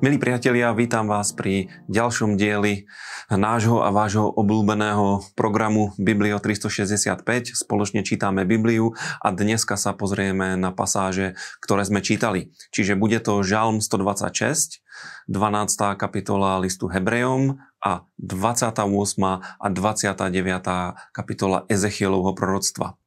Milí priatelia, vítam vás pri ďalšom dieli nášho a vášho obľúbeného programu Biblio 365. Spoločne čítame Bibliu a dneska sa pozrieme na pasáže, ktoré sme čítali. Čiže bude to Žalm 126, 12. kapitola listu Hebrejom a 28. a 29. kapitola Ezechielovho proroctva.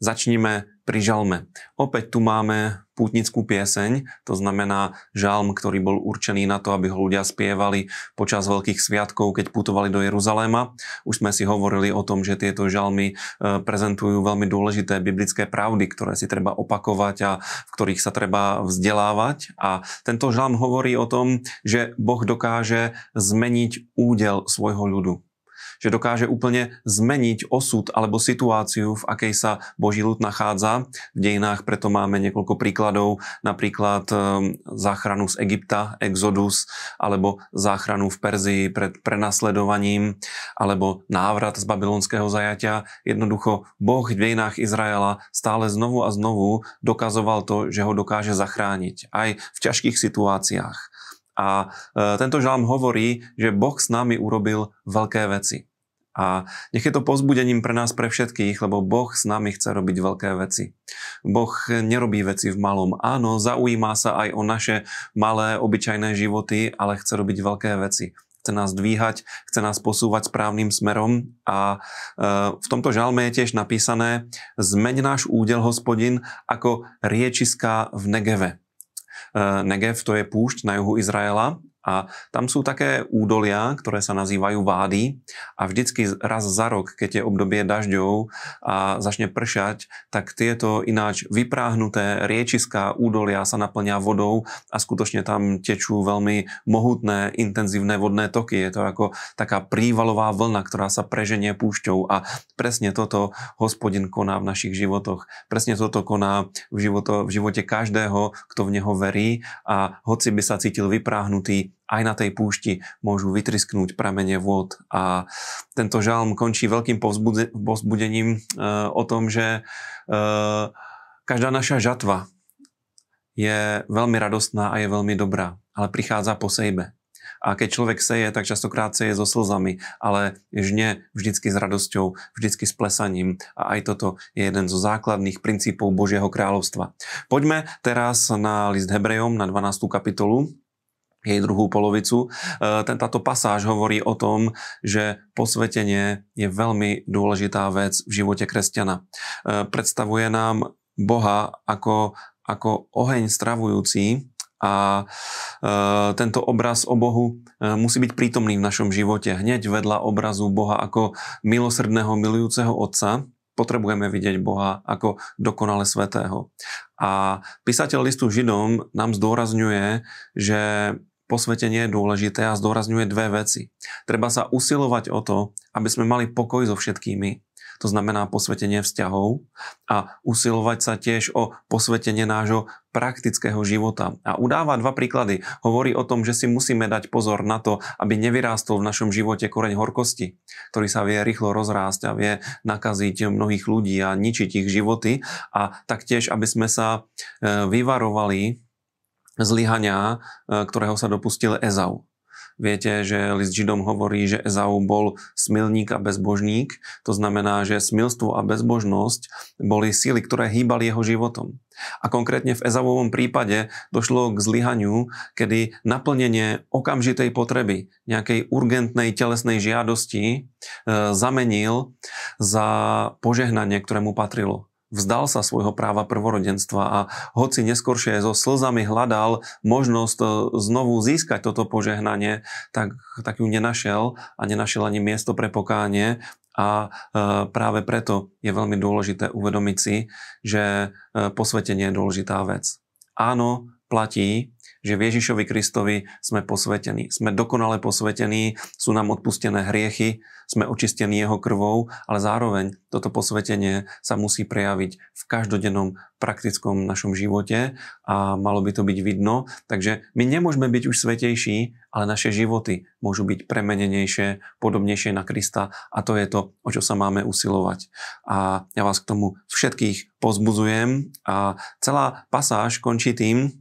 Začníme pri žalme. Opäť tu máme pútnickú pieseň, to znamená žalm, ktorý bol určený na to, aby ho ľudia spievali počas veľkých sviatkov, keď putovali do Jeruzaléma. Už sme si hovorili o tom, že tieto žalmy e, prezentujú veľmi dôležité biblické pravdy, ktoré si treba opakovať a v ktorých sa treba vzdelávať. A tento žalm hovorí o tom, že Boh dokáže zmeniť údel svojho ľudu že dokáže úplne zmeniť osud alebo situáciu, v akej sa Boží ľud nachádza. V dejinách preto máme niekoľko príkladov, napríklad ehm, záchranu z Egypta, Exodus, alebo záchranu v Perzii pred prenasledovaním, alebo návrat z babylonského zajatia. Jednoducho Boh v dejinách Izraela stále znovu a znovu dokazoval to, že ho dokáže zachrániť aj v ťažkých situáciách. A e, tento žalm hovorí, že Boh s nami urobil veľké veci. A nech je to pozbudením pre nás, pre všetkých, lebo Boh s nami chce robiť veľké veci. Boh nerobí veci v malom. Áno, zaujíma sa aj o naše malé, obyčajné životy, ale chce robiť veľké veci. Chce nás dvíhať, chce nás posúvať správnym smerom a e, v tomto žalme je tiež napísané Zmeň náš údel, hospodin, ako riečiska v Negeve. E, Negev to je púšť na juhu Izraela a tam sú také údolia, ktoré sa nazývajú vády a vždycky raz za rok, keď je obdobie dažďov a začne pršať, tak tieto ináč vypráhnuté riečiská údolia sa naplňa vodou a skutočne tam tečú veľmi mohutné, intenzívne vodné toky. Je to ako taká prívalová vlna, ktorá sa preženie púšťou a presne toto hospodin koná v našich životoch. Presne toto koná v, životo, v živote každého, kto v neho verí a hoci by sa cítil vypráhnutý, aj na tej púšti môžu vytrisknúť pramene vôd. A tento žalm končí veľkým povzbudením e, o tom, že e, každá naša žatva je veľmi radostná a je veľmi dobrá, ale prichádza po sejbe. A keď človek seje, tak častokrát seje so slzami, ale žne vždycky s radosťou, vždycky s plesaním. A aj toto je jeden zo základných princípov Božieho kráľovstva. Poďme teraz na list Hebrejom, na 12. kapitolu jej druhú polovicu. E, táto pasáž hovorí o tom, že posvetenie je veľmi dôležitá vec v živote kresťana. E, predstavuje nám Boha ako, ako oheň stravujúci a e, tento obraz o Bohu musí byť prítomný v našom živote. Hneď vedľa obrazu Boha ako milosrdného, milujúceho Otca, potrebujeme vidieť Boha ako dokonale svetého. A písateľ listu Židom nám zdôrazňuje, že posvetenie je dôležité a zdôrazňuje dve veci. Treba sa usilovať o to, aby sme mali pokoj so všetkými, to znamená posvetenie vzťahov a usilovať sa tiež o posvetenie nášho praktického života. A udáva dva príklady. Hovorí o tom, že si musíme dať pozor na to, aby nevyrástol v našom živote koreň horkosti, ktorý sa vie rýchlo rozrásť a vie nakaziť mnohých ľudí a ničiť ich životy. A taktiež, aby sme sa e, vyvarovali zlyhania, e, ktorého sa dopustil Ezau. Viete, že list Židom hovorí, že Ezau bol smilník a bezbožník. To znamená, že smilstvo a bezbožnosť boli síly, ktoré hýbali jeho životom. A konkrétne v Ezavovom prípade došlo k zlyhaniu, kedy naplnenie okamžitej potreby, nejakej urgentnej telesnej žiadosti e, zamenil za požehnanie, ktoré mu patrilo vzdal sa svojho práva prvorodenstva a hoci neskôršie so slzami hľadal možnosť e, znovu získať toto požehnanie, tak, tak ju nenašiel a nenašiel ani miesto pre pokánie a e, práve preto je veľmi dôležité uvedomiť si, že e, posvetenie je dôležitá vec. Áno, platí, že v Ježišovi Kristovi sme posvetení. Sme dokonale posvetení, sú nám odpustené hriechy, sme očistení jeho krvou, ale zároveň toto posvetenie sa musí prejaviť v každodennom praktickom našom živote a malo by to byť vidno. Takže my nemôžeme byť už svetejší, ale naše životy môžu byť premenenejšie, podobnejšie na Krista a to je to, o čo sa máme usilovať. A ja vás k tomu všetkých pozbuzujem a celá pasáž končí tým,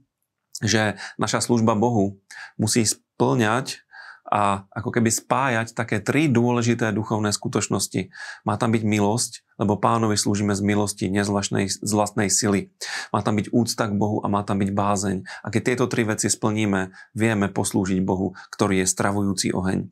že naša služba Bohu musí splňať a ako keby spájať také tri dôležité duchovné skutočnosti. Má tam byť milosť, lebo pánovi slúžime z milosti, nie z vlastnej, sily. Má tam byť úcta k Bohu a má tam byť bázeň. A keď tieto tri veci splníme, vieme poslúžiť Bohu, ktorý je stravujúci oheň.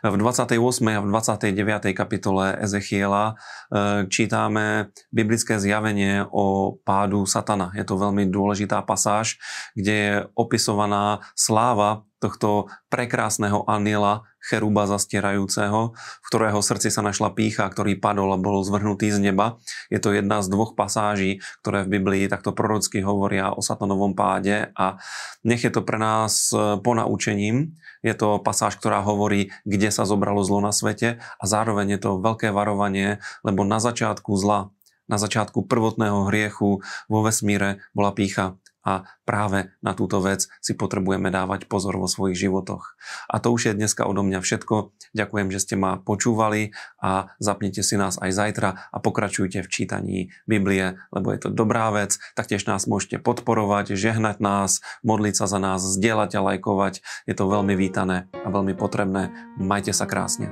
V 28. a v 29. kapitole Ezechiela e, čítame biblické zjavenie o pádu satana. Je to veľmi dôležitá pasáž, kde je opisovaná sláva tohto prekrásneho aniela, cheruba zastierajúceho, v ktorého srdci sa našla pícha, ktorý padol a bol zvrhnutý z neba. Je to jedna z dvoch pasáží, ktoré v Biblii takto prorocky hovoria o satanovom páde a nech je to pre nás e, ponaučením. Je to pasáž, ktorá hovorí, kde sa zobralo zlo na svete a zároveň je to veľké varovanie, lebo na začiatku zla na začiatku prvotného hriechu vo vesmíre bola pícha a práve na túto vec si potrebujeme dávať pozor vo svojich životoch. A to už je dneska odo mňa všetko. Ďakujem, že ste ma počúvali a zapnite si nás aj zajtra a pokračujte v čítaní Biblie, lebo je to dobrá vec. Taktiež nás môžete podporovať, žehnať nás, modliť sa za nás, zdieľať a lajkovať. Je to veľmi vítané a veľmi potrebné. Majte sa krásne.